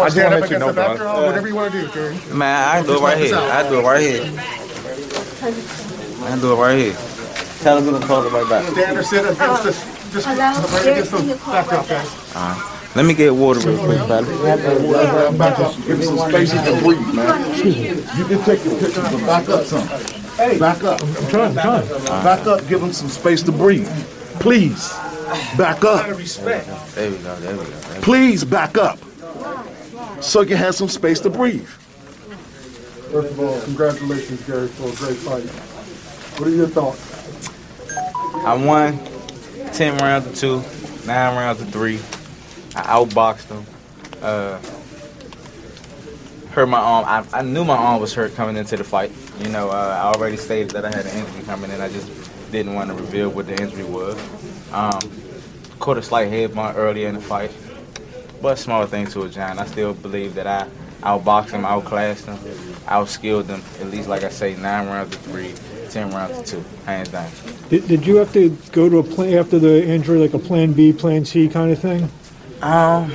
want I to just stand wanna up let you against the know, bro. Whatever you want to do, Terry. Man, I do it right here. I do it right here. I do it right here. Tell him gonna call it right back. Stand or sit against the, just right against the backdrop, guys. Let me get water real quick, fella. Back up. Give me some space to breathe, man. You can take your picture, but back up some. Hey, back up. I'm trying, I'm trying. Back up, give them some space to breathe. Please, back up. There we go. There we go. There we go. Please back up. So you can have some space to breathe. First of all, congratulations, Gary, for a great fight. What are your thoughts? I won 10 rounds to 2, 9 rounds to 3. I outboxed him. Uh, hurt my arm. I, I knew my arm was hurt coming into the fight. You know, uh, I already stated that I had an injury coming in. I just didn't want to reveal what the injury was. Um, caught a slight head bump earlier in the fight. But small thing to a giant. I still believe that I outboxed him, outclassed him, outskilled him. At least, like I say, 9 rounds to three, ten rounds to 2. Hands down. Did, did you have to go to a plan after the injury, like a plan B, plan C kind of thing? Um,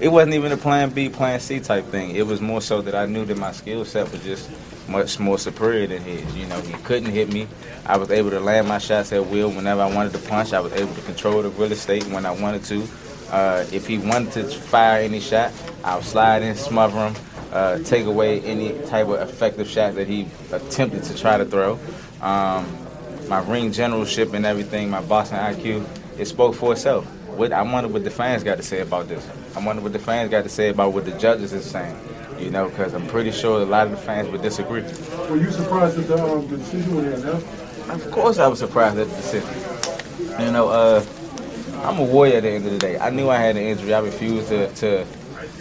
it wasn't even a plan B, plan C type thing. It was more so that I knew that my skill set was just much more superior than his. You know, he couldn't hit me. I was able to land my shots at will whenever I wanted to punch. I was able to control the real estate when I wanted to. Uh, if he wanted to fire any shot, I'll slide in, smother him, uh, take away any type of effective shot that he attempted to try to throw. Um, my ring generalship and everything, my boxing IQ, it spoke for itself. What I wonder what the fans got to say about this. I wonder what the fans got to say about what the judges is saying. You know, because I'm pretty sure a lot of the fans would disagree. Were you surprised at the, um, the decision when announced? Of course, I was surprised at the decision. You know, uh, I'm a warrior at the end of the day. I knew I had an injury. I refused to, to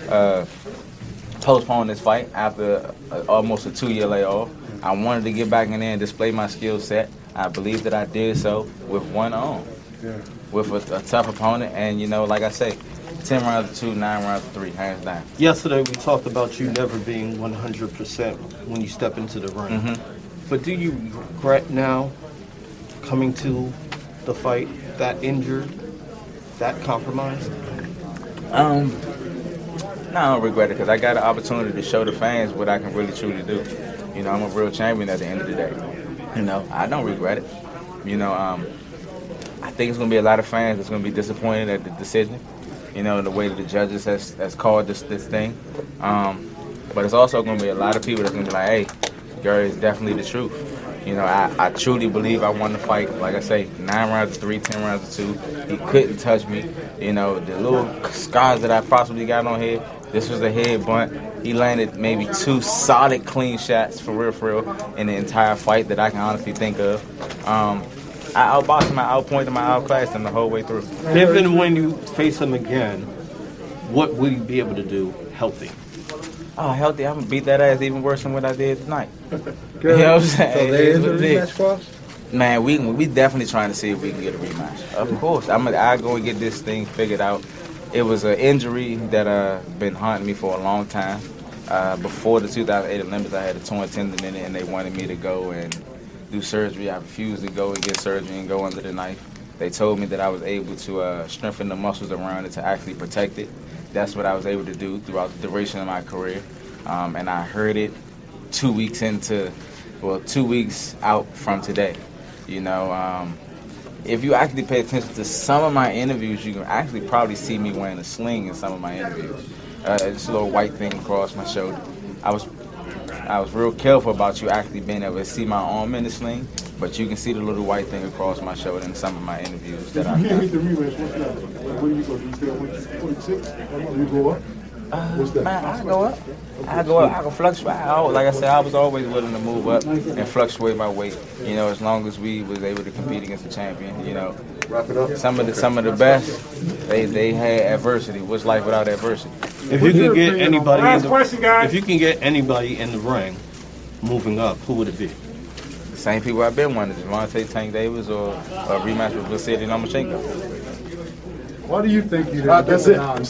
uh, postpone this fight after uh, almost a two-year layoff. I wanted to get back in there and display my skill set. I believe that I did so with one arm, with a, a tough opponent. And you know, like I say, 10 rounds to two, nine rounds to three, hands down. Yesterday we talked about you never being 100% when you step into the ring. Mm-hmm. But do you regret now coming to the fight that injured, that compromised? Um, no, I don't regret it because I got an opportunity to show the fans what I can really truly do. You know, I'm a real champion at the end of the day. You know, I don't regret it. You know, um, I think it's gonna be a lot of fans that's gonna be disappointed at the decision. You know, the way that the judges has, has called this this thing. Um, but it's also gonna be a lot of people that's gonna be like, hey, Gary is definitely the truth. You know, I, I truly believe I won the fight. Like I say, nine rounds to three, ten rounds to two. He couldn't touch me. You know, the little scars that I possibly got on here, this was a head bunt. He landed maybe two solid clean shots for real, for real, in the entire fight that I can honestly think of. Um, I outboxed him, I outpointed him, I outclassed him the whole way through. If and when you face him again, what will you be able to do healthy? Oh, healthy, I'm gonna beat that ass even worse than what I did tonight. you know what I'm saying? So there is a what it is. rematch for us? Man, we we definitely trying to see if we can get a rematch. Of course, I'm gonna I go and get this thing figured out. It was an injury that uh been haunting me for a long time. Uh, before the 2008 Olympics, I had a torn tendon in it, and they wanted me to go and do surgery. I refused to go and get surgery and go under the knife. They told me that I was able to uh, strengthen the muscles around it to actually protect it. That's what I was able to do throughout the duration of my career. Um, and I heard it two weeks into, well, two weeks out from today. You know, um, if you actually pay attention to some of my interviews, you can actually probably see me wearing a sling in some of my interviews. Uh, a little white thing across my shoulder. I was, I was real careful about you actually being able to see my arm in the sling, but you can see the little white thing across my shoulder in some of my interviews that I've you hit the rematch, what's next? Like, Where do you go? Do you stay at 126? You go up? Uh, what's that? Man, I go up. I go up. I can fluctuate. I, like I said, I was always willing to move up and fluctuate my weight. You know, as long as we was able to compete against the champion. You know, Wrap it up. some of the some of the best, they they had adversity. What's life without adversity? If you could get anybody in the, question, guys. if you can get anybody in the ring moving up, who would it be? The same people I've been wanting, Gervonta Tank Davis or a rematch with Vasily Lomachenko. Why do you think you didn't that's it. the nod?